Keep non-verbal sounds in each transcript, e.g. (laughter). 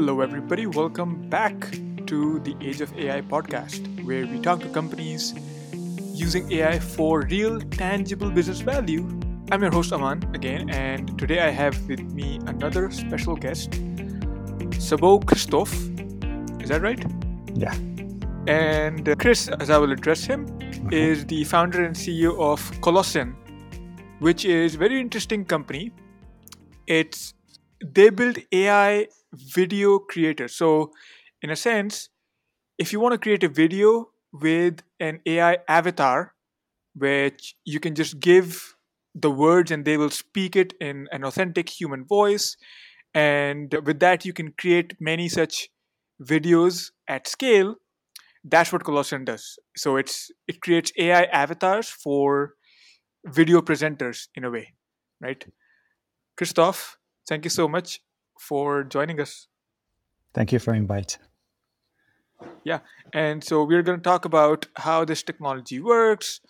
Hello, everybody. Welcome back to the Age of AI podcast, where we talk to companies using AI for real, tangible business value. I'm your host, Aman, again, and today I have with me another special guest, Szabo Kristof. Is that right? Yeah. And Chris, as I will address him, is the founder and CEO of Colossyan, which is a very interesting company. It's they build AI video creators. So, in a sense, if you want to create a video with an AI avatar, which you can just give the words and they will speak it in an authentic human voice, and with that, you can create many such videos at scale. That's what Colossyan does. So it's it creates AI avatars for video presenters in a way, right? Kristof, thank you so much for joining us. Thank you for the invite. Yeah, and so we're going to talk about how this technology works,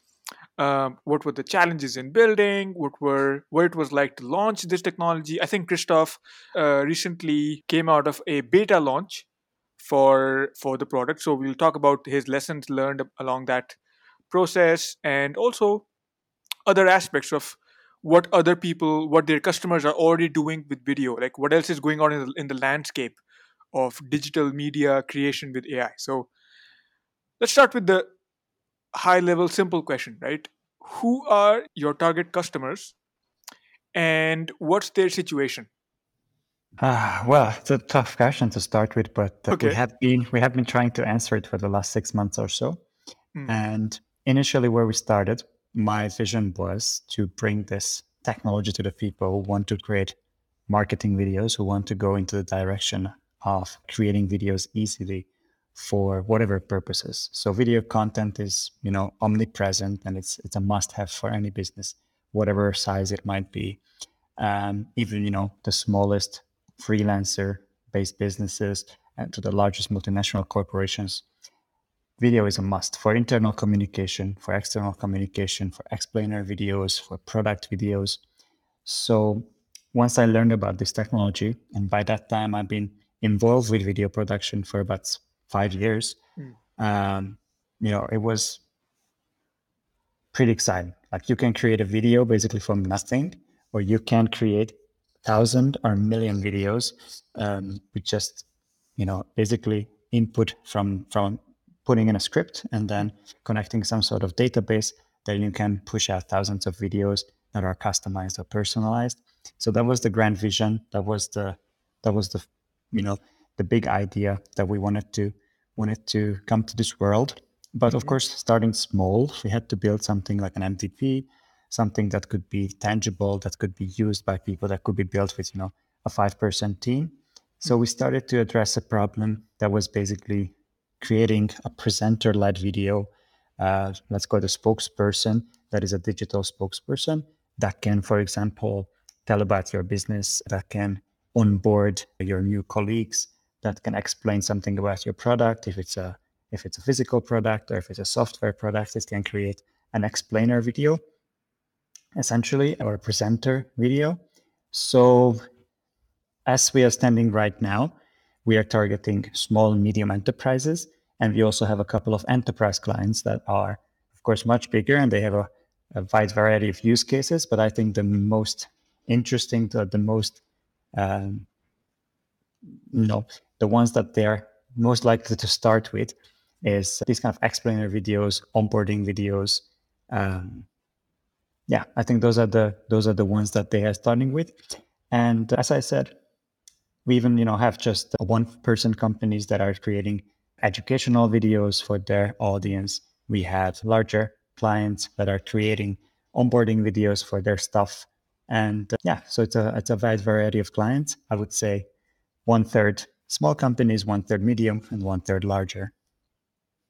um, what were the challenges in building, what were what it was like to launch this technology. I think Kristof uh, recently came out of a beta launch for for the product, so we'll talk about his lessons learned along that process and also other aspects of what other people what their customers are already doing with video like what else is going on in the, in the landscape of digital media creation with ai so let's start with the high level simple question right who are your target customers and what's their situation uh, well it's a tough question to start with but uh, okay. we have been we have been trying to answer it for the last six months or so mm. and initially where we started my vision was to bring this technology to the people who want to create marketing videos, who want to go into the direction of creating videos easily for whatever purposes. So video content is, you know, omnipresent and it's it's a must-have for any business, whatever size it might be. Um, even you know the smallest freelancer-based businesses and to the largest multinational corporations video is a must for internal communication, for external communication, for explainer videos, for product videos. So once I learned about this technology, and by that time I've been involved with video production for about five years, mm. um, you know, it was pretty exciting. Like you can create a video basically from nothing, or you can create thousand or million videos um, with just, you know, basically input from from putting in a script and then connecting some sort of database, then you can push out thousands of videos that are customized or personalized. So that was the grand vision. That was the that was the you know the big idea that we wanted to wanted to come to this world. But mm-hmm. of course, starting small, we had to build something like an MVP, something that could be tangible, that could be used by people, that could be built with you know a five person team. So we started to address a problem that was basically creating a presenter led video. Uh, let's call it a spokesperson that is a digital spokesperson that can, for example, tell about your business, that can onboard your new colleagues, that can explain something about your product. If it's a if it's a physical product or if it's a software product, it can create an explainer video, essentially, or a presenter video. So as we are standing right now, we are targeting small and medium enterprises. And we also have a couple of enterprise clients that are, of course, much bigger and they have a, a wide variety of use cases. But I think the most interesting, the, the most, um, you know, the ones that they're most likely to start with is these kind of explainer videos, onboarding videos. Um, yeah, I think those are the those are the ones that they are starting with. And as I said, we even, you know, have just one person companies that are creating educational videos for their audience. We have larger clients that are creating onboarding videos for their stuff. And uh, yeah, so it's a it's a wide variety of clients. I would say one third small companies, one third medium, and one third larger.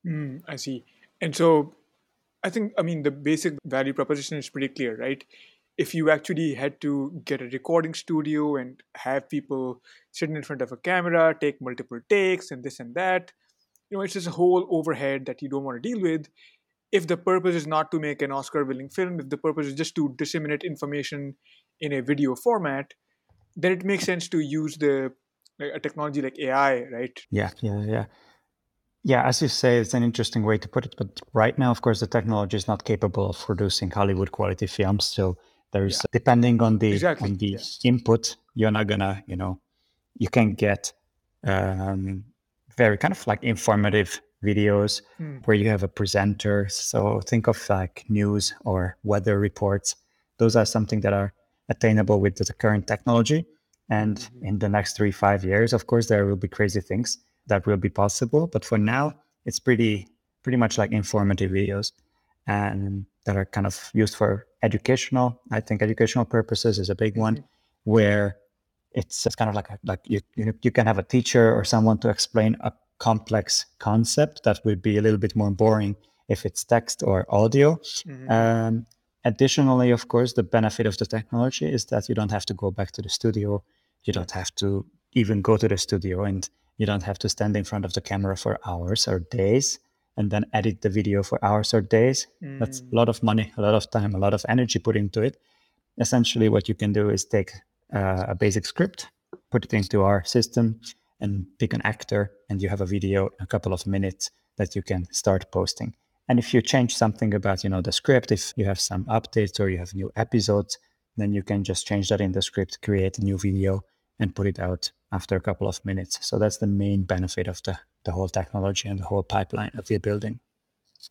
Mm, I see. And so I think I mean the basic value proposition is pretty clear, right? If you actually had to get a recording studio and have people sitting in front of a camera, take multiple takes and this and that, you know, it's just a whole overhead that you don't want to deal with. If the purpose is not to make an Oscar winning film, if the purpose is just to disseminate information in a video format, then it makes sense to use the a technology like AI, right? Yeah, yeah, yeah. Yeah, as you say, it's an interesting way to put it. But right now, of course, the technology is not capable of producing Hollywood quality films. So there's yeah. depending on the exactly. on the yeah. input, you're not gonna, you know, you can get um, very kind of like informative videos mm. where you have a presenter. So think of like news or weather reports. Those are something that are attainable with the current technology. And mm-hmm. in the next three, five years, of course, there will be crazy things that will be possible. But for now, it's pretty pretty much like informative videos and that are kind of used for educational. I think educational purposes is a big one mm-hmm. where it's, it's kind of like a, like you, you you can have a teacher or someone to explain a complex concept that would be a little bit more boring if it's text or audio. Mm-hmm. Um, additionally, of course, the benefit of the technology is that you don't have to go back to the studio. You don't have to even go to the studio and you don't have to stand in front of the camera for hours or days and then edit the video for hours or days. Mm. That's a lot of money, a lot of time, a lot of energy put into it. Essentially, what you can do is take uh, a basic script, put it into our system, and pick an actor, and you have a video in a couple of minutes that you can start posting. And if you change something about, you know, the script, if you have some updates or you have new episodes, then you can just change that in the script, create a new video, and put it out after a couple of minutes. So that's the main benefit of the, the whole technology and the whole pipeline of we're building.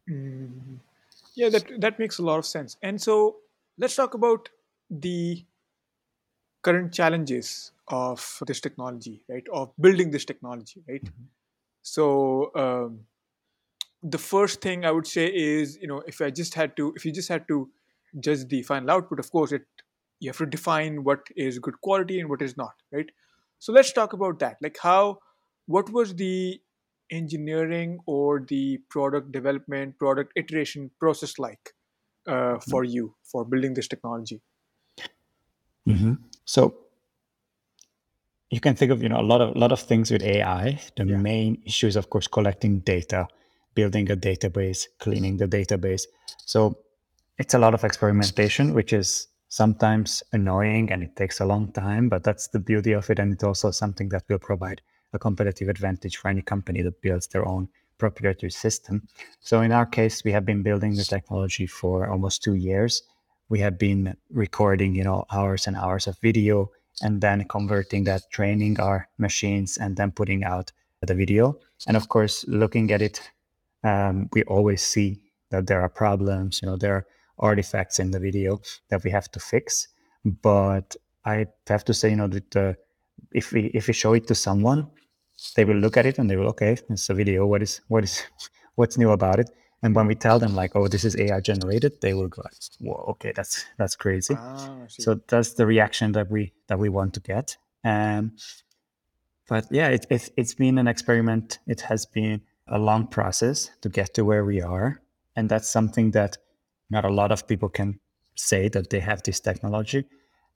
Mm-hmm. Yeah, that that makes a lot of sense. And so let's talk about the current challenges of this technology, right? Of building this technology, right? Mm-hmm. So um, the first thing I would say is, you know, if I just had to, if you just had to judge the final output, of course, it you have to define what is good quality and what is not, right? So let's talk about that. Like how, what was the engineering or the product development, product iteration process like uh, mm-hmm. for you for building this technology? Mm-hmm. So you can think of you know a lot of a lot of things with AI. The yeah. main issue is of course collecting data, building a database, cleaning the database. So it's a lot of experimentation, which is sometimes annoying and it takes a long time, but that's the beauty of it. And it's also something that will provide a competitive advantage for any company that builds their own proprietary system. So in our case, we have been building the technology for almost two years. We have been recording, you know, hours and hours of video and then converting that, training our machines, and then putting out the video. And of course, looking at it, um, we always see that there are problems. You know, there are artifacts in the video that we have to fix. But I have to say, you know, that uh, if we if we show it to someone, they will look at it and they will, okay, it's a video. What is what is (laughs) what's new about it? And when we tell them like, oh, this is AI generated, they will go, whoa, okay, that's that's crazy. Ah, so that's the reaction that we that we want to get. Um, but yeah, it, it, it's been an experiment. It has been a long process to get to where we are, and that's something that not a lot of people can say that they have this technology,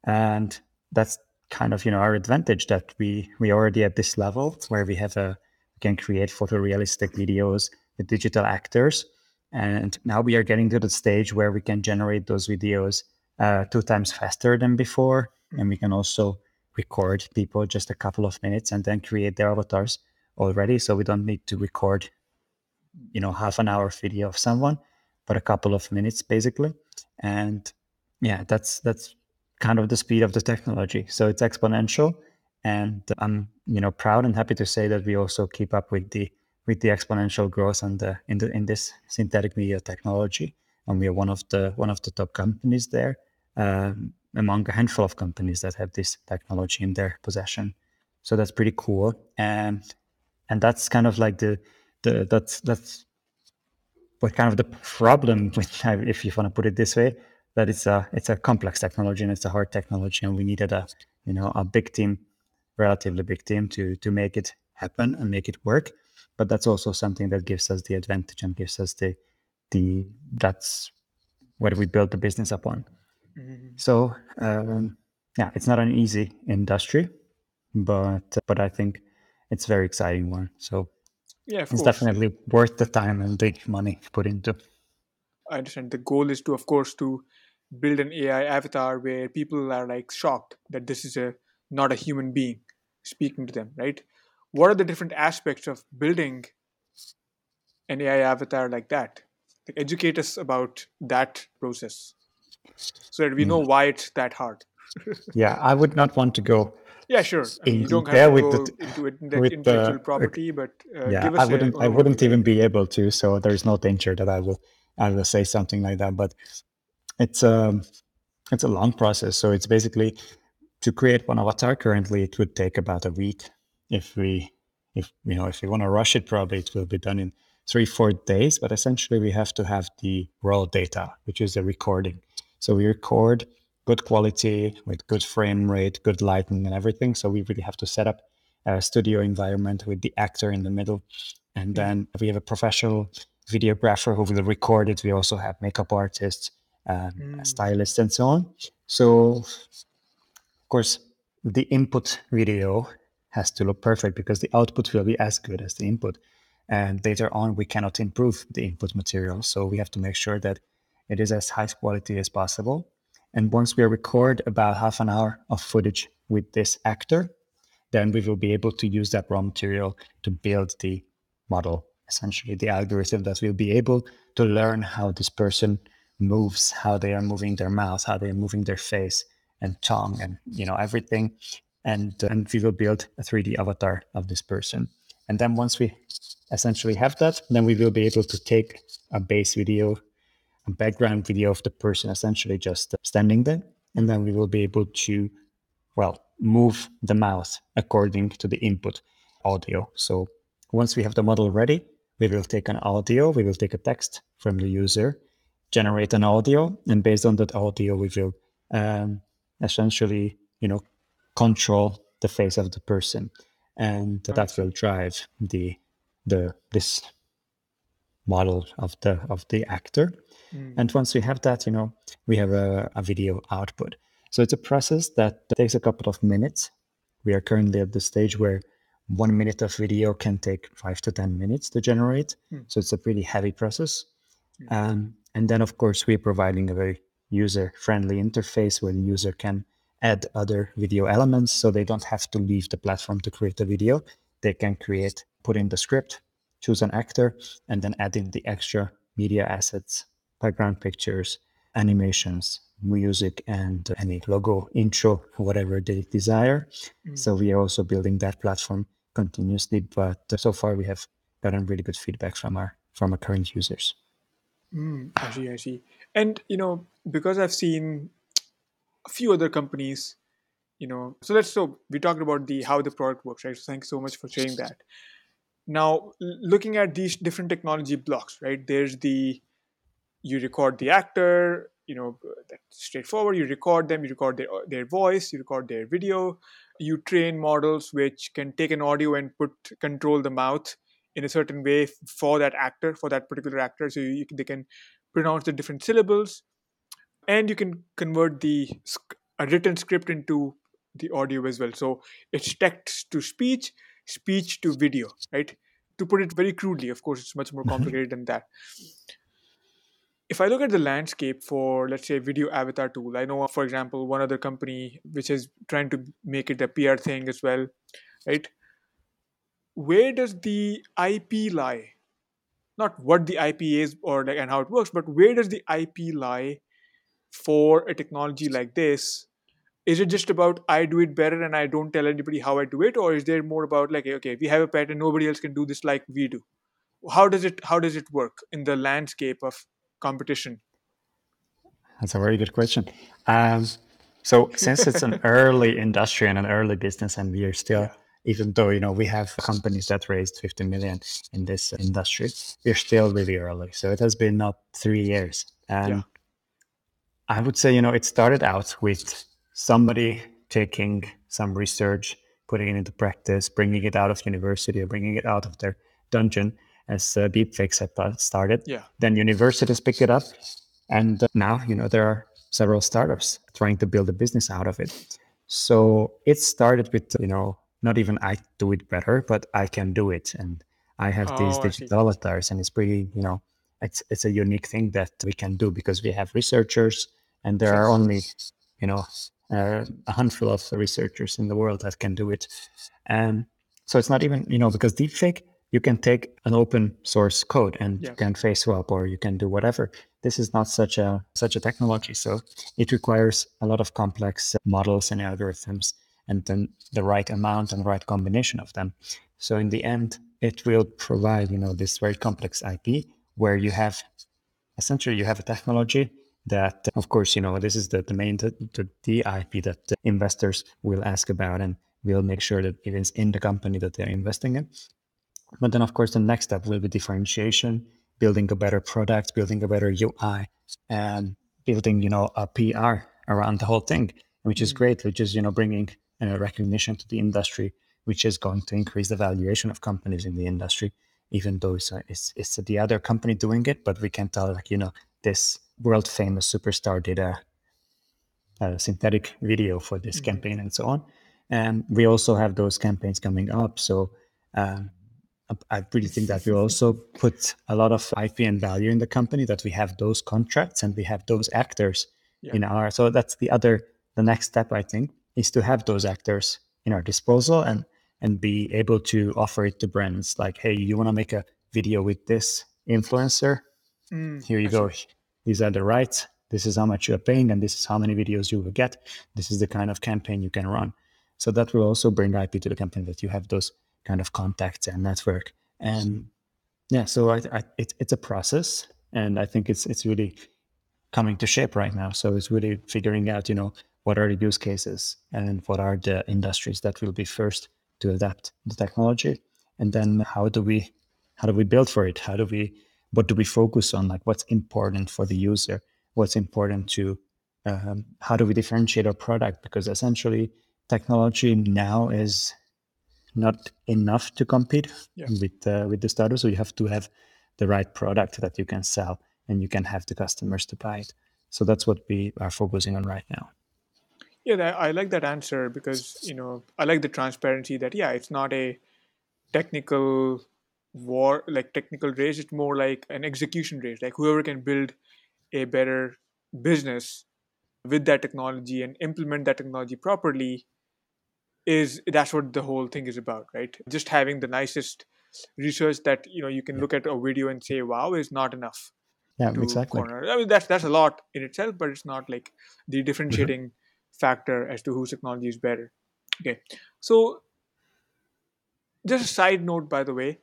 and that's kind of you know our advantage that we we already at this level where we have a we can create photorealistic videos with digital actors and now we are getting to the stage where we can generate those videos uh, two times faster than before. And we can also record people just a couple of minutes and then create their avatars already. So we don't need to record, you know, half an hour video of someone, but a couple of minutes basically. And yeah, that's that's kind of the speed of the technology. So it's exponential. And I'm, you know, proud and happy to say that we also keep up with the with the exponential growth and the, in the in this synthetic media technology, and we are one of the one of the top companies there, um, among a handful of companies that have this technology in their possession. So that's pretty cool, and and that's kind of like the the that's that's what kind of the problem with if you want to put it this way that it's a it's a complex technology and it's a hard technology and we needed a you know a big team relatively big team to to make it happen and make it work but that's also something that gives us the advantage and gives us the the that's what we build the business upon. Mm-hmm. So um, yeah, it's not an easy industry, but but I think it's a very exciting one. So yeah, it's course. definitely worth the time and the money put into. I understand. The goal is to, of course, to build an AI avatar where people are like shocked that this is a not a human being, speaking to them, right? What are the different aspects of building an AI avatar like that? Like educate us about that process so that we know hmm. why it's that hard. yeah, I would not want to go. Yeah, sure. I mean, you don't have to go the, into it, with intellectual the, property, but uh, yeah, I wouldn't. I wouldn't even be able to. So there is no danger that I will. I will say something like that. But it's a um, it's a long process. So it's basically to create one avatar. Currently, it would take about a week. If we, if you know, if we want to rush it, probably it will be done in three four days. But essentially, we have to have the raw data, which is the recording. So we record good quality with good frame rate, good lighting, and everything. So we really have to set up a studio environment with the actor in the middle. And then we have a professional videographer who will record it. We also have makeup artists, um, mm. stylists, and so on. So, of course, the input video has to look perfect because the output will be as good as the input. And later on, we cannot improve the input material. So we have to make sure that it is as high quality as possible. And once we record about half an hour of footage with this actor, then we will be able to use that raw material to build the model, essentially the algorithm that will be able to learn how this person moves, how they are moving their mouth, how they are moving their face and tongue and you know everything. And and we will build a 3D avatar of this person. And then once we essentially have that, then we will be able to take a base video a background video of the person essentially just standing there. And then we will be able to, well, move the mouse according to the input audio. So once we have the model ready, we will take an audio, we will take a text from the user, generate an audio, and based on that audio, we will um, essentially, you know, control the face of the person, and that will drive the the this model of the of the actor. Mm. And once we have that, you know, we have a, a video output. So it's a process that takes a couple of minutes. We are currently at the stage where one minute of video can take five to 10 minutes to generate. Mm. So it's a pretty heavy process. Mm. Um, and then, of course, we're providing a very user friendly interface where the user can add other video elements so they don't have to leave the platform to create a video. They can create, put in the script, choose an actor, and then add in the extra media assets background pictures, animations, music, and any logo, intro, whatever they desire. Mm. So we are also building that platform continuously. But so far, we have gotten really good feedback from our from our current users. Mm, I see, I see. And you know, because I've seen a few other companies, you know, so let's so we talked about the how the product works, right? So thanks so much for sharing that. Now, looking at these different technology blocks, right? There's the you record the actor you know that's straightforward you record them you record their, their voice you record their video you train models which can take an audio and put control the mouth in a certain way for that actor for that particular actor so you, they can pronounce the different syllables and you can convert the a written script into the audio as well so it's text to speech speech to video right to put it very crudely of course it's much more mm-hmm. complicated than that if I look at the landscape for, let's say, video avatar tool, I know, for example, one other company which is trying to make it a PR thing as well, right? Where does the IP lie? Not what the IP is or like and how it works, but where does the IP lie for a technology like this? Is it just about I do it better and I don't tell anybody how I do it, or is there more about like okay, we have a patent, nobody else can do this like we do? How does it how does it work in the landscape of competition? That's a very good question. Um, so since it's an early (laughs) industry and an early business, and we are still, yeah. Even though you know we have companies that raised 50 million in this industry, we're still really early. So it has been not three years, and yeah. I would say you know it started out with somebody taking some research, putting it into practice, bringing it out of university or bringing it out of their dungeon, as uh, deepfakes had started. Yeah. Then universities pick it up, and uh, now you know there are several startups trying to build a business out of it. So it started with you know not even I do it better, but I can do it, and I have oh, these digital avatars, and it's pretty you know it's it's a unique thing that we can do because we have researchers, and there are only you know uh, a handful of researchers in the world that can do it. And so it's not even, you know, because deepfake, you can take an open source code and yeah. you can face swap or you can do whatever. This is not such a such a technology. So it requires a lot of complex models and algorithms and then the right amount and right combination of them. So in the end, it will provide, you know, this very complex IP where you have essentially you have a technology that of course you know this is the, the main the, the ip that investors will ask about and we'll make sure that it is in the company that they're investing in but then of course the next step will be differentiation building a better product building a better ui and building you know a pr around the whole thing which is mm. great which is you know bringing uh, recognition to the industry which is going to increase the valuation of companies in the industry even though it's, it's, it's the other company doing it but we can tell like you know this world famous superstar did a, a synthetic video for this mm-hmm. campaign and so on. And we also have those campaigns coming up. So um, I really think that we (laughs) also put a lot of IP and value in the company that we have those contracts and we have those actors yeah. in our. So that's the other, the next step I think is to have those actors in our disposal and and be able to offer it to brands like, hey, you want to make a video with this influencer? Mm, Here you go. these are the rights. This is how much you're paying and this is how many videos you will get. This is the kind of campaign you can run. So that will also bring ip to the company that you have those kind of contacts and network. And yeah so I, I, it, it's a process and i think it's it's really coming to shape right now. So it's really figuring out you know what are the use cases and what are the industries that will be first to adapt the technology and then how do we how do we build for it? How do we what do we focus on? Like what's important for the user? What's important to um, how do we differentiate our product? Because essentially technology now is not enough to compete yeah. with uh, with the startup so you have to have the right product that you can sell and you can have the customers to buy it. So that's what we are focusing on right now yeah i like that answer because you know i like the transparency that yeah it's not a technical war like technical race it's more like an execution race like whoever can build a better business with that technology and implement that technology properly is that's what the whole thing is about right just having the nicest research that you know you can look at a video and say wow is not enough yeah exactly corner. i mean that's that's a lot in itself but it's not like the differentiating mm-hmm. Factor as to whose technology is better okay so just a side note by the way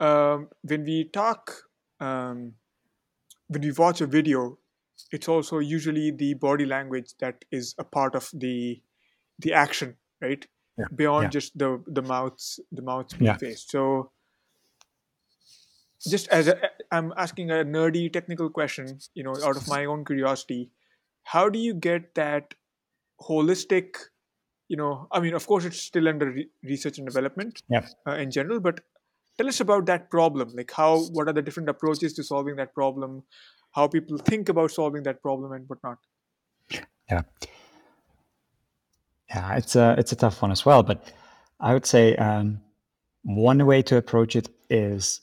um, when we talk, um, when we watch a video, it's also usually the body language that is a part of the the action, right? Yeah. Beyond yeah. just the the mouths, the mouths being yeah. faced. So, just as a, I'm asking a nerdy technical question, you know, out of my own curiosity, how do you get that holistic? You know, I mean, of course, it's still under re- research and development yeah. uh, in general, but tell us about that problem like how what are the different approaches to solving that problem how people think about solving that problem and whatnot yeah yeah it's a it's a tough one as well but i would say um, one way to approach it is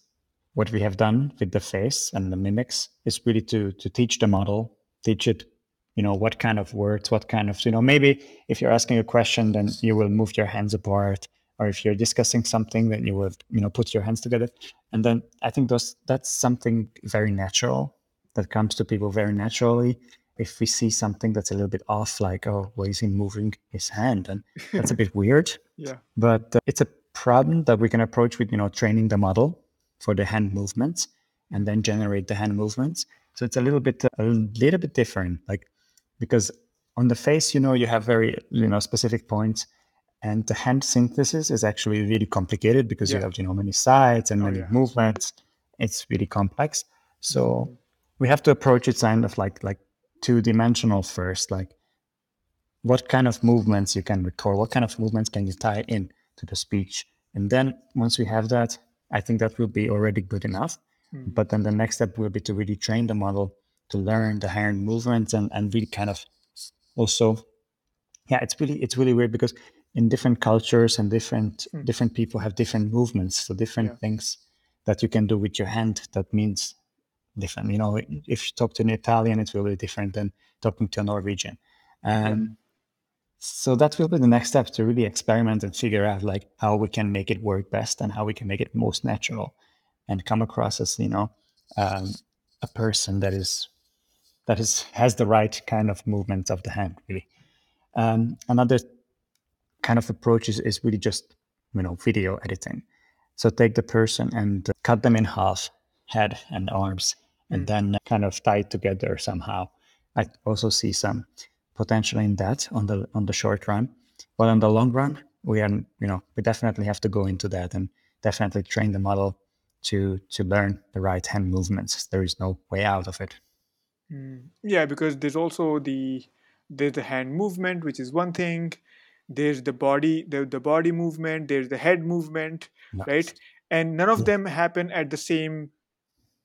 what we have done with the face and the mimics is really to to teach the model teach it you know what kind of words what kind of you know maybe if you're asking a question then you will move your hands apart or if you're discussing something then you will you know put your hands together. And then i think those that's something very natural that comes to people very naturally. If we see something that's a little bit off like oh why is he moving his hand? And that's a bit (laughs) weird. Yeah. But uh, it's a problem that we can approach with you know training the model for the hand movements and then generate the hand movements. So it's a little bit a little bit different. Like because on the face you know you have very you know specific points and the hand synthesis is actually really complicated because yeah. you have you know many sides and oh, many yeah. movements it's really complex so mm-hmm. we have to approach it kind of like like two dimensional first like what kind of movements you can record what kind of movements can you tie in to the speech and then once we have that i think that will be already good enough mm-hmm. but then the next step will be to really train the model to learn the hand movements and, and really kind of also yeah it's really it's really weird because in different cultures and different mm. different people have different movements so different yeah. things that you can do with your hand that means different you know if you talk to an italian it's really different than talking to a norwegian um, so that will be the next step to really experiment and figure out like how we can make it work best and how we can make it most natural and come across as you know um, a person that is that is has the right kind of movements of the hand really um, another kind of approach is, is really just you know video editing so take the person and cut them in half head and arms and mm. then kind of tie it together somehow i also see some potential in that on the on the short run. But on the long run, we are you know we definitely have to go into that and definitely train the model to to learn the right hand movements. There is no way out of it. Mm. Yeah, because there's also the there's the hand movement, which is one thing. There's the body the, the body movement. There's the head movement, nice. right? And none of yeah. them happen at the same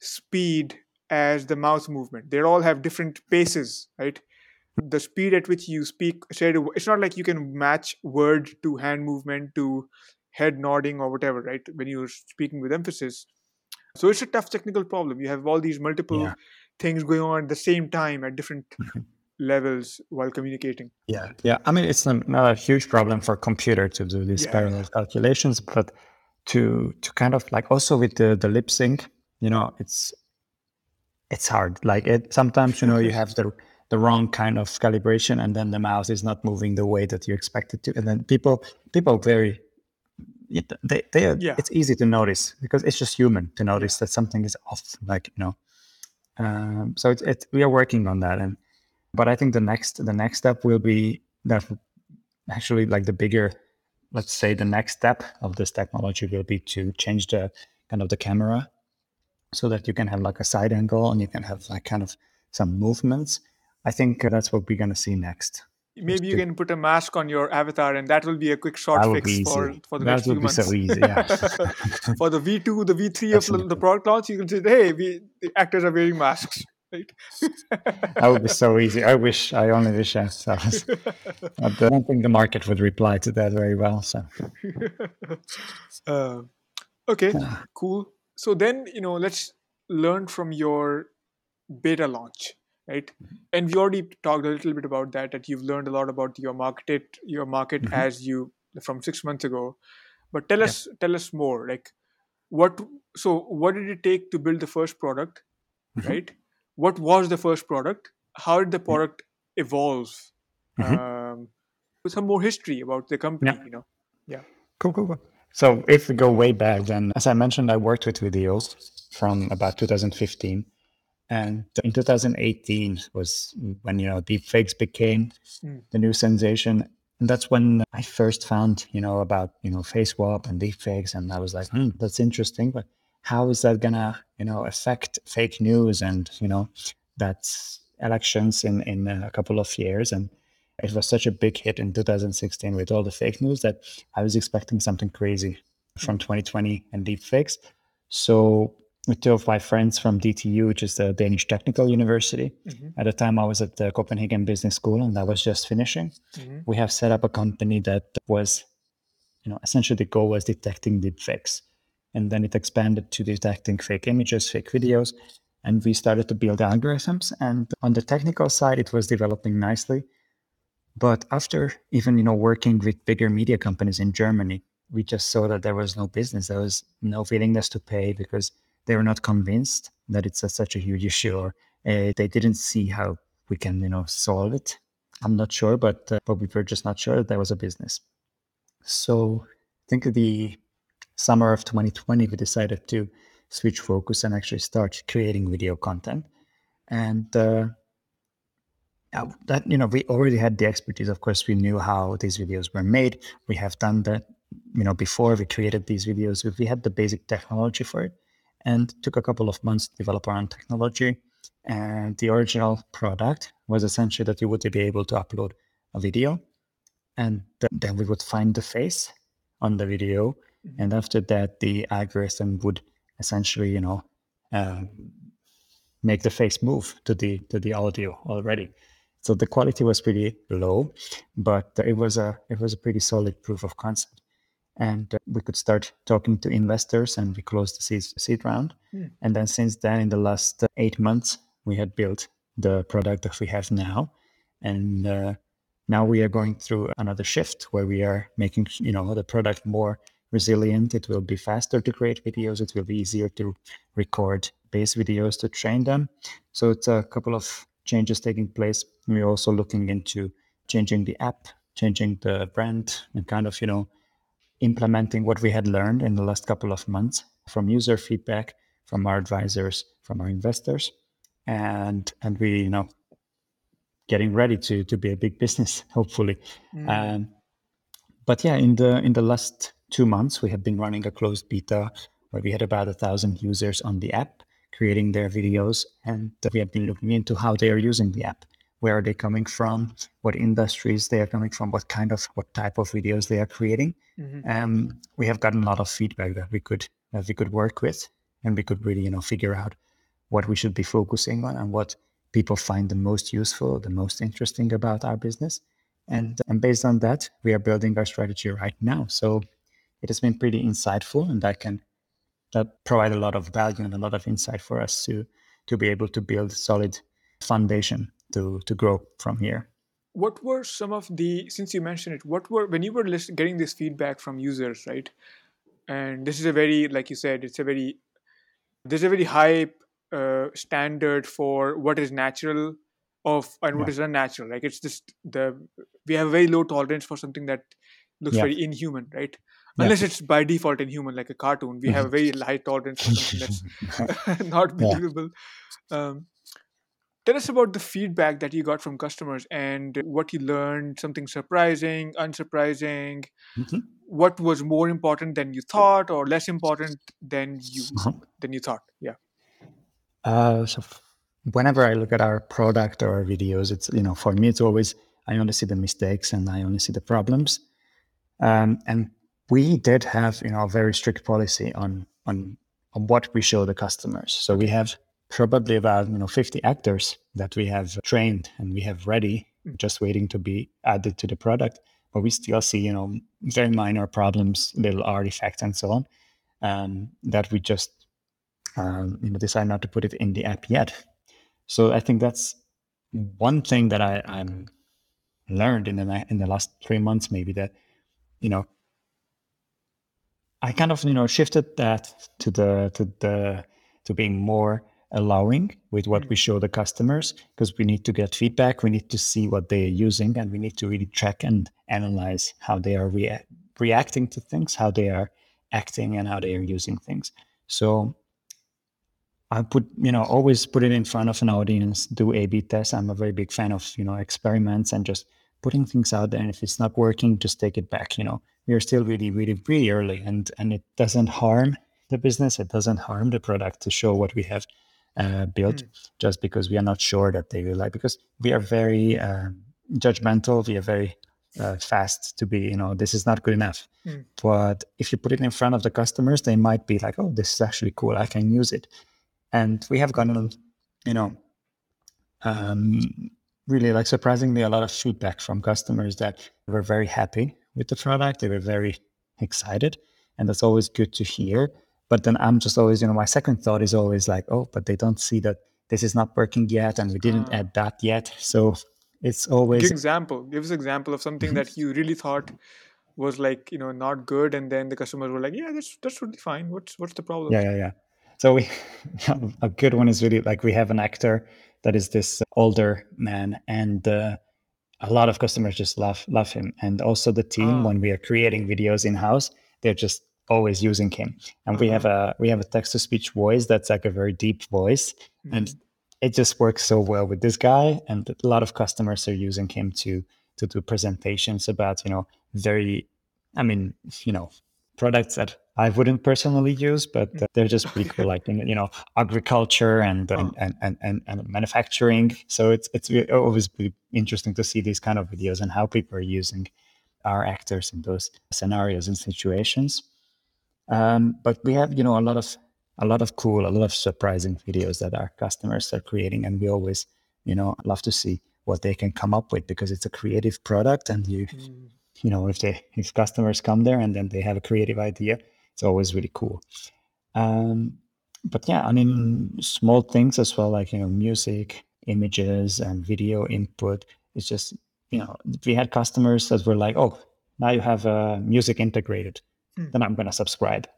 speed as the mouth movement. They all have different paces, right? the speed at which you speak it's not like you can match word to hand movement to head nodding or whatever right when you're speaking with emphasis so it's a tough technical problem you have all these multiple yeah. Things going on at the same time at different mm-hmm. levels while communicating yeah yeah i mean it's not a huge problem for computer to do these yeah. parallel calculations but to to kind of like also with the the lip sync you know it's it's hard like it sometimes you know you have the the wrong kind of calibration and then the mouse is not moving the way that you expect it to and then people people very they, they are, yeah. it's easy to notice because it's just human to notice that something is off like you know um, so it's it, we are working on that and but i think the next the next step will be that actually like the bigger let's say the next step of this technology will be to change the kind of the camera so that you can have like a side angle and you can have like kind of some movements I think that's what we're to see next. Maybe you can put a mask on your avatar, and that will be a quick short fix for, for the that next few months. That would be so easy, yeah. (laughs) for the V2, the V3 of the product launch, you can say, hey, we, the actors are wearing masks. (laughs) Right? that would be so easy. I wish, I only wish I was. (laughs) I don't think the market would reply to that very well. So, uh, okay, cool. So then, you know, let's learn from your beta launch right and we already talked a little bit about that that you've learned a lot about your market your market mm-hmm. as you from six months ago but tell us tell us more like what so what did it take to build the first product mm-hmm. right what was the first product how did the mm-hmm. product evolve mm-hmm. um, with some more history about the company yeah. you know yeah cool cool cool so if we go way back then as i mentioned i worked with videos from about 2015 and in 2018 was when you know deepfakes became mm. the new sensation. And that's when I first found, you know, about, you know, face swap and deepfakes. And I was like, hmm, that's interesting. But how is that gonna, you know, affect fake news and, you know, that's elections in, in a couple of years. And it was such a big hit in 2016 with all the fake news that I was expecting something crazy from 2020 and deepfakes. So with two of my friends from DTU, which is the Danish Technical University. Mm-hmm. At the time, I was at the Copenhagen Business School, and I was just finishing. Mm-hmm. We have set up a company that was, you know, essentially the goal was detecting deepfakes, and then it expanded to detecting fake images, fake videos, and we started to build algorithms. And on the technical side, it was developing nicely. But after even you know working with bigger media companies in Germany, we just saw that there was no business. There was no willingness to pay because they were not convinced that it's a, such a huge issue or uh, they didn't see how we can you know solve it. I'm not sure but uh, but we were just not sure that there was a business. So i think the summer of 2020 we decided to switch focus and actually start creating video content. And uh, that you know we already had the expertise. Of course we knew how these videos were made. We have done that you know before we created these videos. We had the basic technology for it and took a couple of months to develop our own technology. And the original product was essentially that you would be able to upload a video and then we would find the face on the video. Mm-hmm. And after that, the algorithm would essentially, you know, uh, make the face move to the to the audio already. So the quality was pretty low, but it was a it was a pretty solid proof of concept and uh, we could start talking to investors and we closed the seed, seed round. Mm. and then since then in the last uh, eight months we had built the product that we have now. And uh, now we are going through another shift where we are making you know the product more resilient. It will be faster to create videos. It will be easier to record base videos to train them. So it's a couple of changes taking place. We're also looking into changing the app changing the brand and kind of you know implementing what we had learned in the last couple of months from user feedback from our advisors from our investors and and we you know getting ready to to be a big business (laughs) hopefully mm. um, but yeah in the in the last two months we have been running a closed beta where we had about a thousand users on the app creating their videos and we have been looking into how they are using the app where are they coming from what industries they are coming from what kind of what type of videos they are creating mm-hmm. um, we have gotten a lot of feedback that we could that we could work with and we could really you know figure out what we should be focusing on and what people find the most useful, the most interesting about our business. And, and based on that, we are building our strategy right now. So it has been pretty insightful and that can that provide a lot of value and a lot of insight for us to to be able to build solid foundation to to grow from here. What were some of the since you mentioned it, what were when you were list, getting this feedback from users, right? And this is a very, like you said, it's a very there's a very high uh, standard for what is natural of and yeah. what is unnatural like it's just the we have very low tolerance for something that looks yeah. very inhuman right unless yeah. it's by default inhuman like a cartoon we have a very (laughs) high tolerance for something that's (laughs) (laughs) not believable um, tell us about the feedback that you got from customers and what you learned something surprising unsurprising mm-hmm. what was more important than you thought or less important than you uh-huh. than you thought yeah uh, so whenever I look at our product or our videos, it's you know for me it's always I only see the mistakes and I only see the problems. Um, and we did have you know a very strict policy on on on what we show the customers. So we have probably about you know 50 actors that we have trained and we have ready, mm. just waiting to be added to the product. But we still see you know very minor problems, little artifacts, and so on, um, that we just um, you know, decide not to put it in the app yet. So I think that's one thing that I, I'm learned in the in the last three months, maybe that you know I kind of you know shifted that to the to the to being more allowing with what we mm. show the customers because we need to get feedback we need to see what they are using and we need to really track and analyze how they are rea- reacting to things how they are acting and how they are using things so I put, you know, always put it in front of an audience, do A B tests. I'm a very big fan of, you know, experiments and just putting things out there. And if it's not working, just take it back. You know, we are still really, really, really early and, and it doesn't harm the business. It doesn't harm the product to show what we have uh, built mm. just because we are not sure that they will like, because we are very uh, judgmental. We are very uh, fast to be, you know, this is not good enough. Mm. But if you put it in front of the customers, they might be like, oh, this is actually cool. I can use it and we have gotten you know um, really like surprisingly a lot of feedback from customers that were very happy with the product they were very excited and that's always good to hear but then i'm just always you know my second thought is always like oh but they don't see that this is not working yet and we didn't uh, add that yet. So it's always give example give us example of something that (laughs) you really thought was like you know not good and then the customers were like yeah that's that's really fine. What's what's the problem? Yeah yeah yeah. So we (laughs) a good one is really like we have an actor that is this older man, and uh, a lot of customers just love love him. And also the team oh. when we are creating videos in house, they're just always using him. And we have uh-huh. a we have a text to speech voice that's like a very deep voice, mm-hmm. and it just works so well with this guy. And a lot of customers are using him to to do presentations about you know very, I mean you know products that I wouldn't personally use, but uh, they're just pretty cool, like you know, agriculture and and, (laughs) and, and, and, and manufacturing. So it's it's always interesting to see these kind of videos and how people are using our actors in those scenarios and situations. Um, but we have you know a lot of a lot of cool, a lot of surprising videos that our customers are creating, and we always you know love to see what they can come up with because it's a creative product, and you. Mm. You know, if they if customers come there and then they have a creative idea, it's always really cool. Um, but yeah, I mean, small things as well, like you know, music, images, and video input. It's just you know, we had customers that were like, "Oh, now you have uh, music integrated, hmm. then I'm going to subscribe."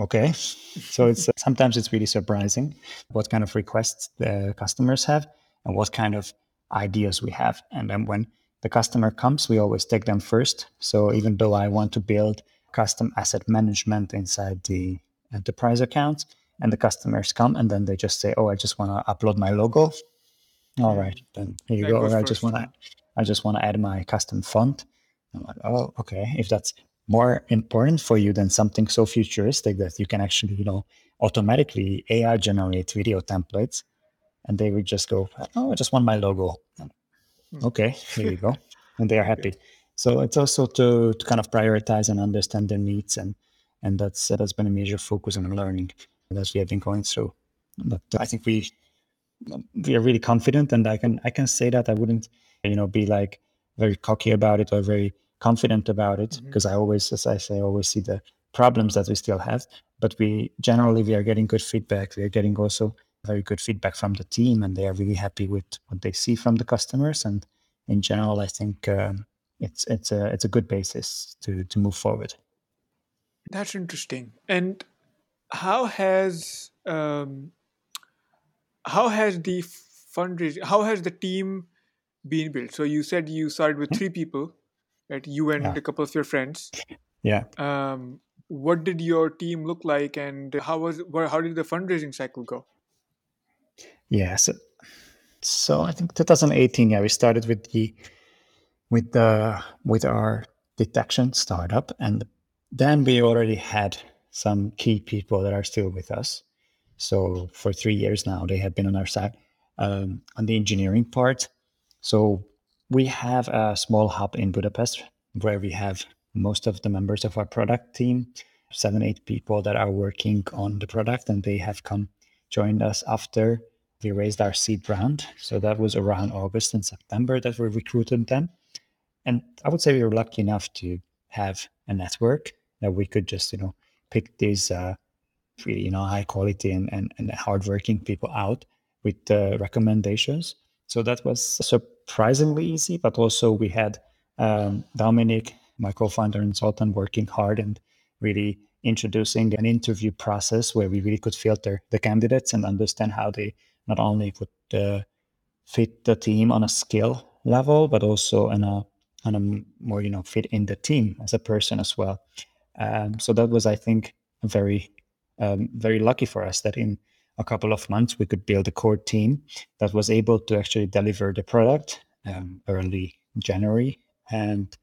Okay, so it's sometimes it's really surprising what kind of requests the customers have and what kind of ideas we have, and then when the customer comes, we always take them first. So even though I want to build custom asset management inside the enterprise account, and the customers come and then they just say, "Oh, I just want to upload my logo." All right, then here you that go. Or I just want to, I just want to add my custom font. I'm like, oh, okay. If that's more important for you than something so futuristic that you can actually, you know, automatically AI generate video templates, and they would just go, "Oh, I just want my logo." Hmm. Okay, here you go, (laughs) and they are happy. So it's also to, to kind of prioritize and understand their needs, and and that's that's been a major focus on learning that we have been going through. But I think we we are really confident, and I can I can say that I wouldn't you know be like very cocky about it or very confident about it because mm-hmm. I always, as I say, always see the problems that we still have. But we generally we are getting good feedback. We are getting also very good feedback from the team, and they are really happy with what they see from the customers. And in general, I think um, it's it's a it's a good basis to to move forward. That's interesting. And how has um, how has the fundraising how has the team been built? So you said you started with hmm? three people, right? You and yeah. a couple of your friends. Yeah. Um, what did your team look like, and how was how did the fundraising cycle go? Yeah. So, so I think 2018. Yeah, we started with the with the with our detection startup, and then we already had some key people that are still with us. So for three years now, they have been on our side um, on the engineering part. So we have a small hub in Budapest where we have most of the members of our product team, seven, eight people that are working on the product, and they have come joined us after we raised our seed round. So that was around August and September that we recruited them. And I would say we were lucky enough to have a network that we could just, you know, pick these uh, you know, high quality and, and, and hardworking people out with recommendations. So that was surprisingly easy, but also we had um, Dominic, my co-founder and Zoltan, working hard and really introducing an interview process where we really could filter the candidates and understand how they not only would uh, fit the team on a skill level, but also on a on a more you know fit in the team as a person as well. Um, so that was, I think, very um, very lucky for us that in a couple of months we could build a core team that was able to actually deliver the product um, early January and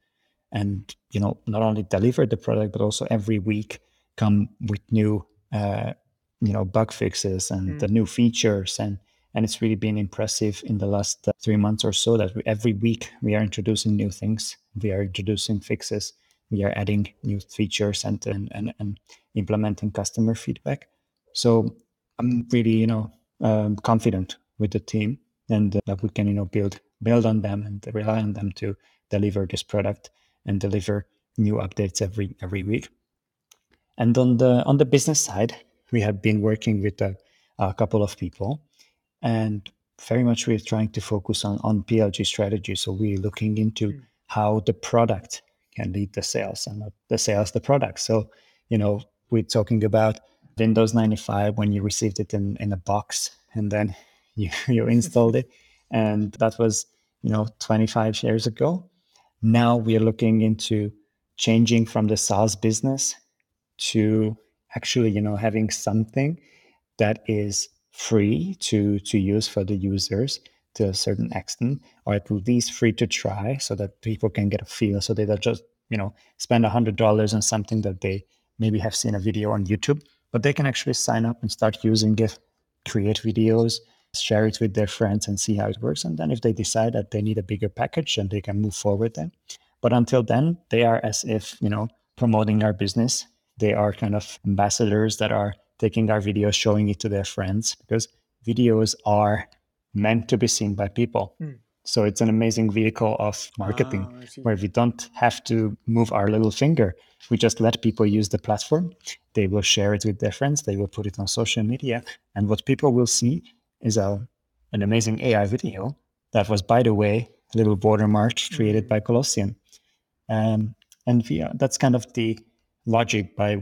and you know not only deliver the product but also every week come with new uh, you know bug fixes and mm. the new features. And and it's really been impressive in the last uh, three months or so that we, every week we are introducing new things. We are introducing fixes. We are adding new features and and, and, and implementing customer feedback. So i'm really you know um, confident with the team and uh, that we can you know build build on them and rely on them to deliver this product and deliver new updates every every week and on the on the business side we have been working with a, a couple of people and very much we're trying to focus on on PLG strategy. So we're looking into mm. how the product can lead the sales and not the sales the product. So you know we're talking about Windows 95 when you received it in in a box and then (laughs) you you installed it, and that was you know 25 years ago. Now we are looking into changing from the SaaS business to actually you know having something that is free to to use for the users to a certain extent or at least free to try so that people can get a feel so they don't just you know spend a hundred dollars on something that they maybe have seen a video on youtube but they can actually sign up and start using it create videos share it with their friends and see how it works and then if they decide that they need a bigger package then they can move forward then but until then they are as if you know promoting our business they are kind of ambassadors that are taking our videos, showing it to their friends because videos are meant to be seen by people. Mm. So it's an amazing vehicle of marketing ah, where we don't have to move our little finger. We just let people use the platform. They will share it with their friends. They will put it on social media. And what people will see is a, an amazing AI video that was, by the way, a little watermark created by Colossyan. Um, and are, that's kind of the logic by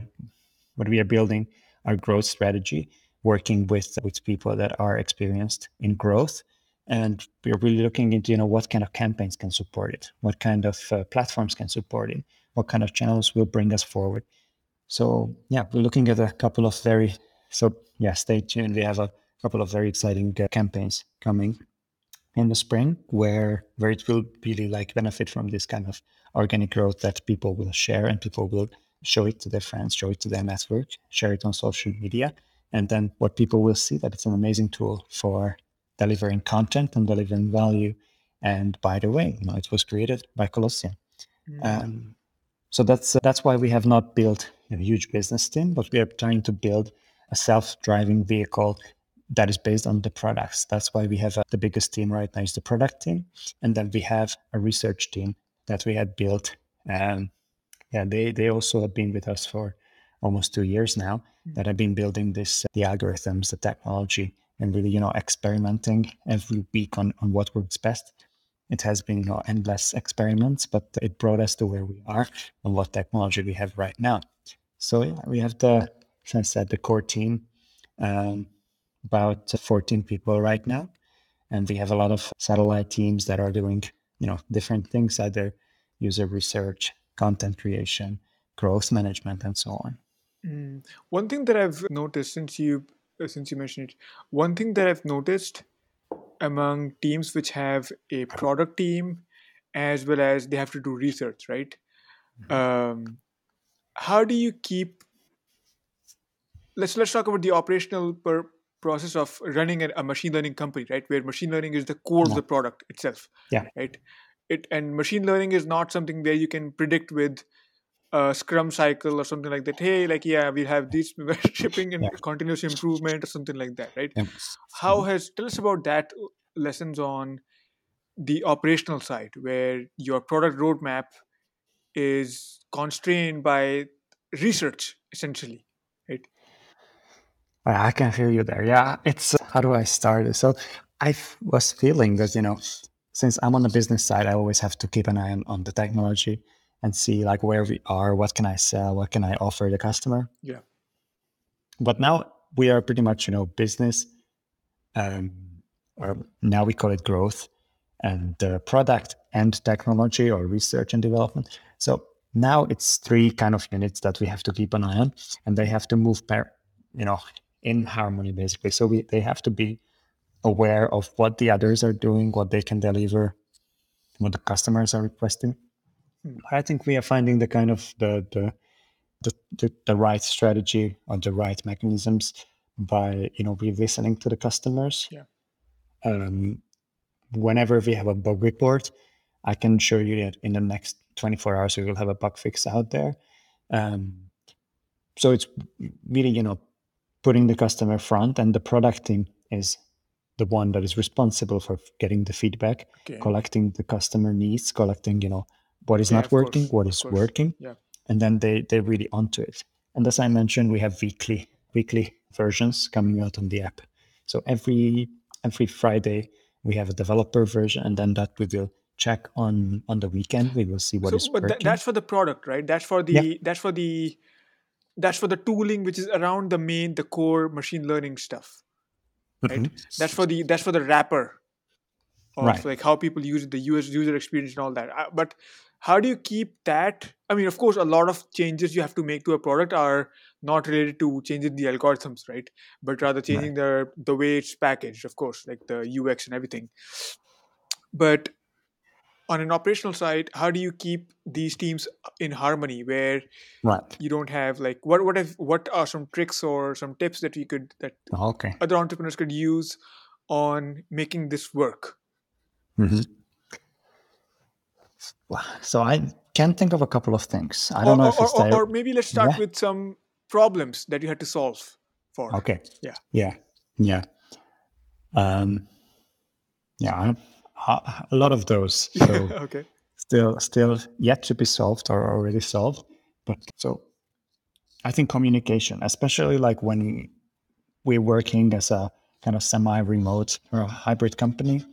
what we are building our growth strategy, working with with people that are experienced in growth, and we're really looking into you know what kind of campaigns can support it, what kind of uh, platforms can support it, what kind of channels will bring us forward. So yeah, we're looking at a couple of very so yeah, stay tuned. We have a couple of very exciting uh, campaigns coming in the spring where where it will really like benefit from this kind of organic growth that people will share and people will show it to their friends, show it to their network, share it on social media. And then what people will see that it's an amazing tool for delivering content and delivering value. And by the way, you know, it was created by Colossyan. Mm-hmm. Um, so that's uh, that's why we have not built a huge business team, but we are trying to build a self-driving vehicle that is based on the products. That's why we have uh, the biggest team right now is the product team, and then we have a research team that we had built. And yeah, they they also have been with us for almost two years now. Mm-hmm. That have been building this the algorithms, the technology, and really you know experimenting every week on on what works best. It has been you know endless experiments, but it brought us to where we are and what technology we have right now. So yeah, we have the, as I said, the core team. Um, about 14 people right now. And we have a lot of satellite teams that are doing, you know, different things, either user research, content creation, growth management, and so on. Mm. One thing that I've noticed since you uh, since you mentioned it, one thing that I've noticed among teams which have a product team as well as they have to do research, right? Mm-hmm. Um, how do you keep let's let's talk about the operational per, process of running a, a, machine learning company, right? Where machine learning is the core yeah. of the product itself. Yeah. Right. It and machine learning is not something where you can predict with a Scrum cycle or something like that. Hey, like yeah, we have this (laughs) shipping and yeah. continuous improvement or something like that, right? Yeah. How has tell us about that lessons on the operational side where your product roadmap is constrained by research essentially right I can feel you there. Yeah, it's uh, how do I start? So I was feeling that you know, since I'm on the business side, I always have to keep an eye on, on the technology and see like where we are, what can I sell, what can I offer the customer. Yeah. But now we are pretty much you know business, um, or now we call it growth, and the product and technology or research and development. So now it's three kind of units that we have to keep an eye on, and they have to move per, you know in harmony basically. So we, they have to be aware of what the others are doing what they can deliver what the customers are requesting. I think we are finding the kind of the the the, the, the right strategy or the right mechanisms by you know re listening to the customers. Yeah. Um, whenever we have a bug report i can show you that in the next 24 hours we will have a bug fix out there. Um, so it's really you know putting the customer front and the product team is the one that is responsible for getting the feedback okay. collecting the customer needs collecting you know what is yeah, not working course, what is working yeah. and then they they're really onto it. And as i mentioned we have weekly weekly versions coming out on the app. So every every friday we have a developer version and then that we will check on on the weekend we will see what so, is but working. Th- that's for the product right that's for the yeah. that's for the that's for the tooling which is around the main the core machine learning stuff right mm-hmm. that's for the that's for the wrapper of right. like how people use it, the US user experience and all that uh, but how do you keep that i mean of course a lot of changes you have to make to a product are not related to changing the algorithms right but rather changing right. the the way it's packaged of course like the ux and everything but on an operational side how do you keep these teams in harmony where right. you don't have like what what if what are some tricks or some tips that we could that okay. other entrepreneurs could use on making this work? Mm-hmm. so i can think of a couple of things. I don't or, know if or, it's or, or maybe let's start yeah. with some problems that you had to solve for. Okay. Yeah. Yeah. Yeah. Um yeah a lot of those. (laughs) So okay. Still, still yet to be solved or already solved. But so, I think communication, especially like when we're working as a kind of semi-remote or a hybrid company,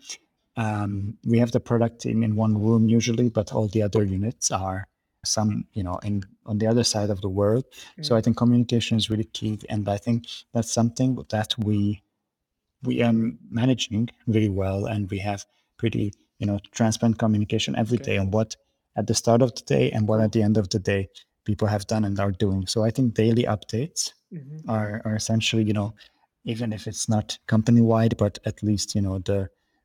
um, we have the product team in one room usually, but all the other units are some, you know, in on the other side of the world. Mm. So I think communication is really key, and I think that's something that we we are managing really well, and we have pretty, you know, transparent communication every okay. day on what at the start of the day and what at the end of the day people have done and are doing. So I think daily updates mm-hmm. are are essentially, you know, even if it's not company wide, but at least you know the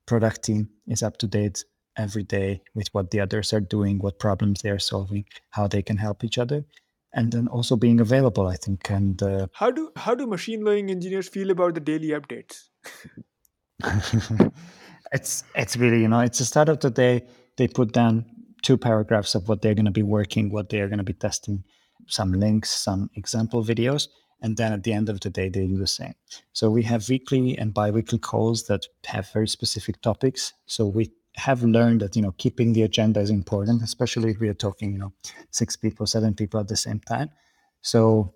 product team is up to date every day with what the others are doing, what problems they're solving, how they can help each other, and then also being available. I think. And uh, how do how do machine learning engineers feel about the daily updates? (laughs) it's it's really you know it's the start of the day. They put down two paragraphs of what they're going to be working, what they are going to be testing, some links, some example videos, and then at the end of the day, they do the same. So we have weekly and bi-weekly calls that have very specific topics. So we have learned that, you know, keeping the agenda is important, especially if we are talking, you know, six people, seven people at the same time. So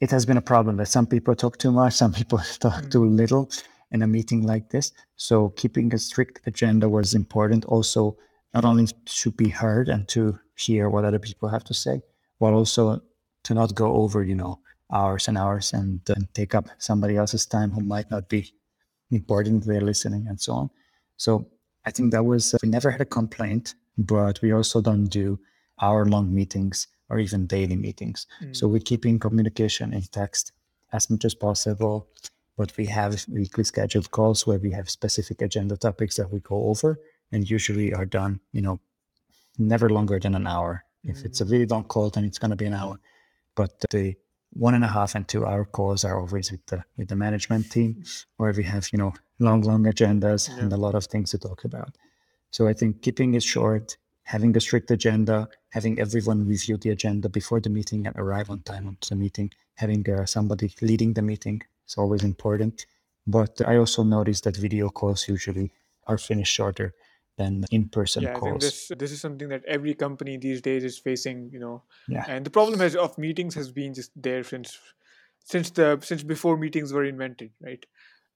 it has been a problem that some people talk too much, some people (laughs) talk mm. too little in a meeting like this. So keeping a strict agenda was important. Also, not only to be heard and to hear what other people have to say, but also to not go over, you know, hours and hours and, uh, take up somebody else's time who might not be important they're listening and so on so i think that was uh, we never had a complaint but we also don't do hour long meetings or even daily meetings mm. so we're keeping communication in text as much as possible but we have weekly scheduled calls where we have specific agenda topics that we go over and usually are done you know never longer than an hour if it's a mm. really long call then it's going to be an hour but the one and a half and two hour calls are always with the with the management team where we have you know long long agendas yeah. and a lot of things to talk about so i think keeping it short having a strict agenda having everyone review the agenda before the meeting and arrive on time to the meeting having uh, somebody leading the meeting is always important but i also noticed that video calls usually are finished shorter than in-person yeah, calls. this this is something that every company these days is facing, you know. Yeah. And the problem has of meetings has been just there since since the since before meetings were invented, right?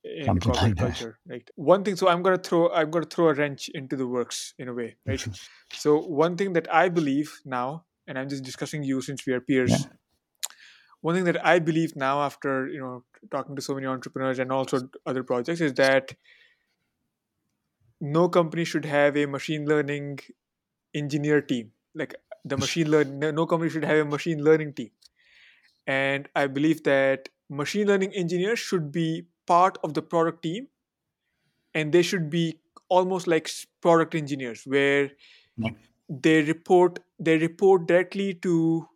In Something corporate like culture. Right. One thing, so I'm gonna throw I'm gonna throw a wrench into the works in a way, right? (laughs) so one thing that I believe now, and I'm just discussing you since we are peers. Yeah. One thing that I believe now, after you know talking to so many entrepreneurs and also other projects, is that no company should have a machine learning engineer team. Like the machine learn no company should have a machine learning team. And i believe that machine learning engineers should be part of the product team and they should be almost like product engineers where they report they report directly to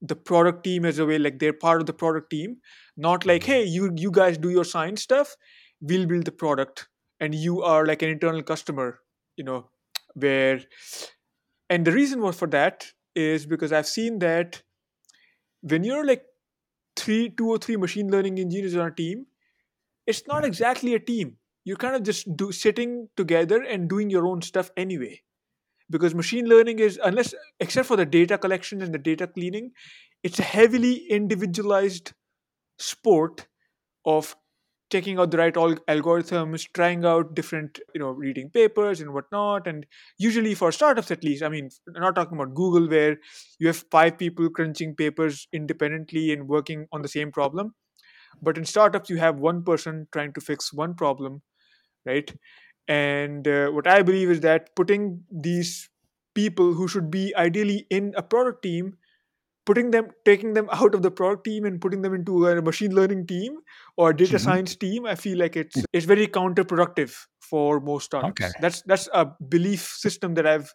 the product team as a way like they're part of the product team. Not like hey you you guys do your science stuff we'll build the product. And you are like an internal customer you know where and the reason was for that is because i've seen that when you're like three two or three machine learning engineers on a team it's not exactly a team. You're kind of just do, sitting together and doing your own stuff anyway because machine learning is unless except for the data collection and the data cleaning it's a heavily individualized sport of checking out the right algorithms, trying out different, you know, reading papers and whatnot. And usually for startups, at least, I mean, not talking about Google, where you have five people crunching papers independently and working on the same problem. But in startups, you have one person trying to fix one problem, right? And uh, what I believe is that putting these people who should be ideally in a product team putting them taking them out of the product team and putting them into a machine learning team or data mm-hmm. science team i feel like it's it's very counterproductive for most startups okay. that's that's a belief system that i've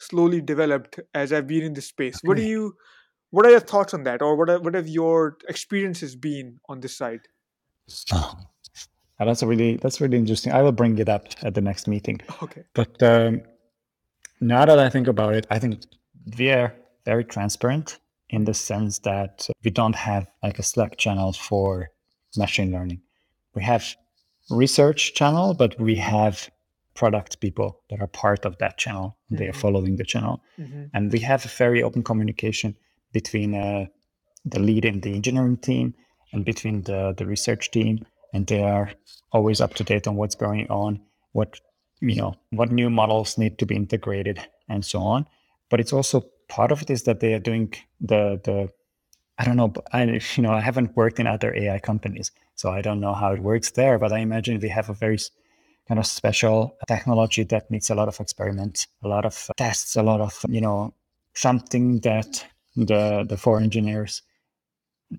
slowly developed as i've been in this space okay. what do you what are your thoughts on that or what are, what have your experiences been on this side oh, that's a really that's really interesting i will bring it up at the next meeting okay but um, now that i think about it i think we are very transparent in the sense that we don't have like a Slack channel for machine learning. We have research channel, but we have product people that are part of that channel. Mm-hmm. They are mm-hmm. following the channel, mm-hmm. and we have a very open communication between uh, the lead in the engineering team and between the the research team, and they are always up to date on what's going on, what you know, what new models need to be integrated and so on. But it's also part of it is that they are doing the the I don't know, I you know I haven't worked in other AI companies, so I don't know how it works there. But I imagine we have a very kind of special technology that needs a lot of experiments, a lot of tests, a lot of you know something that the the four engineers,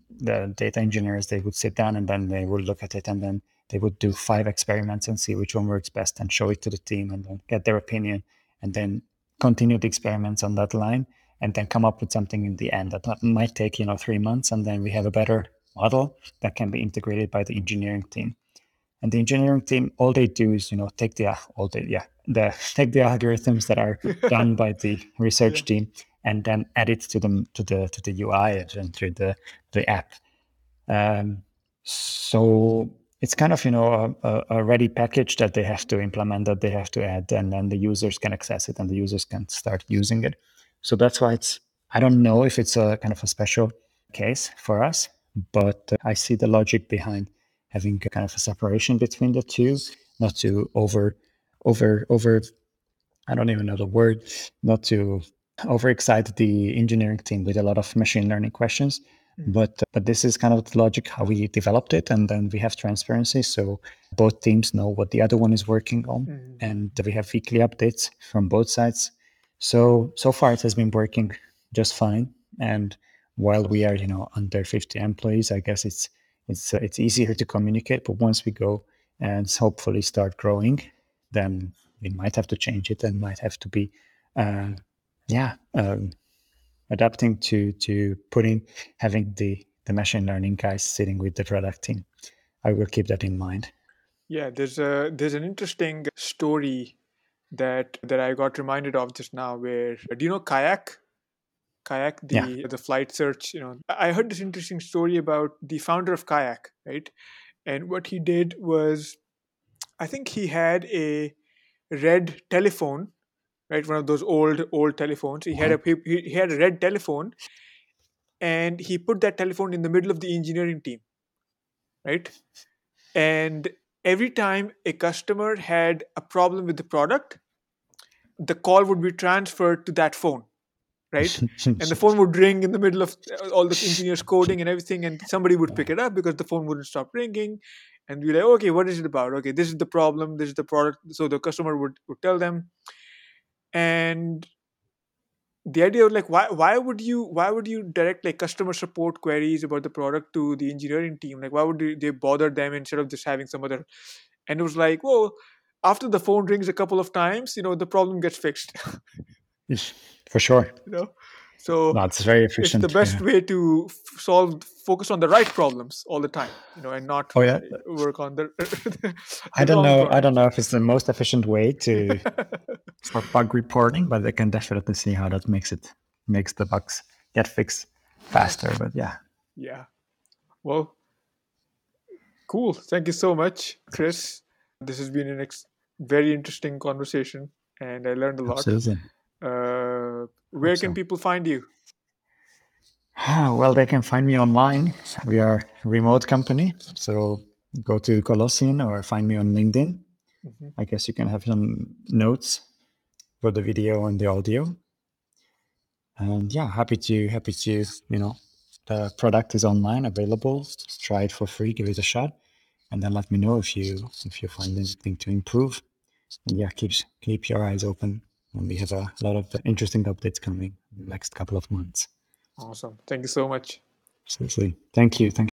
the data engineers, they would sit down and then they would look at it and then they would do five experiments and see which one works best and show it to the team and then get their opinion and then continue the experiments on that line and then come up with something in the end that might take you know three months and then we have a better model that can be integrated by the engineering team and the engineering team all they do is you know take the all the yeah the (laughs) take the algorithms that are (laughs) done by the research yeah. team and then add it to them to the to the ui and to the the app. Um, so it's kind of you know a, a, ready package that they have to implement that they have to add and then the users can access it and the users can start using it. So that's why it's i don't know if it's a kind of a special case for us but uh, i see the logic behind having kind of a separation between the two not to over over over i don't even know the word not to overexcite the engineering team with a lot of machine learning questions Mm. But but this is kind of the logic how we developed it, and then we have transparency, so both teams know what the other one is working on, mm. and we have weekly updates from both sides. So so far it has been working just fine. And while we are you know under 50 employees, I guess it's it's uh, it's easier to communicate. But once we go and hopefully start growing, then we might have to change it and might have to be uh, yeah. Um, adapting to to putting having the the machine learning guys sitting with the product team. I will keep that in mind. Yeah, there's a there's an interesting story that that I got reminded of just now. Where do you know Kayak? Kayak, the yeah. the flight search. You know, I heard this interesting story about the founder of Kayak, right? And what he did was, I think he had a red telephone right? One of those old old telephones. He had a mm-hmm. he, he had a red telephone, and he put that telephone in the middle of the engineering team, right? And every time a customer had a problem with the product, the call would be transferred to that phone, right? and the (laughs) phone would ring in the middle of uh, all the engineers coding and everything, and somebody would pick it up because the phone wouldn't stop ringing. And be like, okay, what is it about? Okay, this is the problem. This is the product. So the customer would, would tell them, and the idea of like why why would you why would you direct like customer support queries about the product to the engineering team? Like why would they bother them instead of just having some other and it was like well after the phone rings a couple of times you know the problem gets fixed. (laughs) Yes for sure. You know so that's very efficient. It's the best yeah. way to f- solve, focus on the right problems all the time, you know, and not oh, yeah. work on the. the (laughs) I don't know. Problem. I don't know if it's the most efficient way to (laughs) for bug reporting, but I can definitely see how that makes it makes the bugs get fixed faster. But yeah. Yeah. Well, cool. Thank you so much, Chris. This has been an ex- very interesting conversation, and I learned a lot. Absolutely. Uh, where can people find you? Well, they can find me online. We are a remote company. So go to Colossyan or find me on LinkedIn. Mm-hmm. I guess you can have some notes for the video and the audio. And yeah, happy to happy to, you know, the product is online available. Just try it for free, give it a shot. And then let me know if you if you find anything to improve. And yeah, keep keep your eyes open and we have a lot of interesting updates coming in the next couple of months. Awesome. Thank you so much. Seriously. Thank you. Thank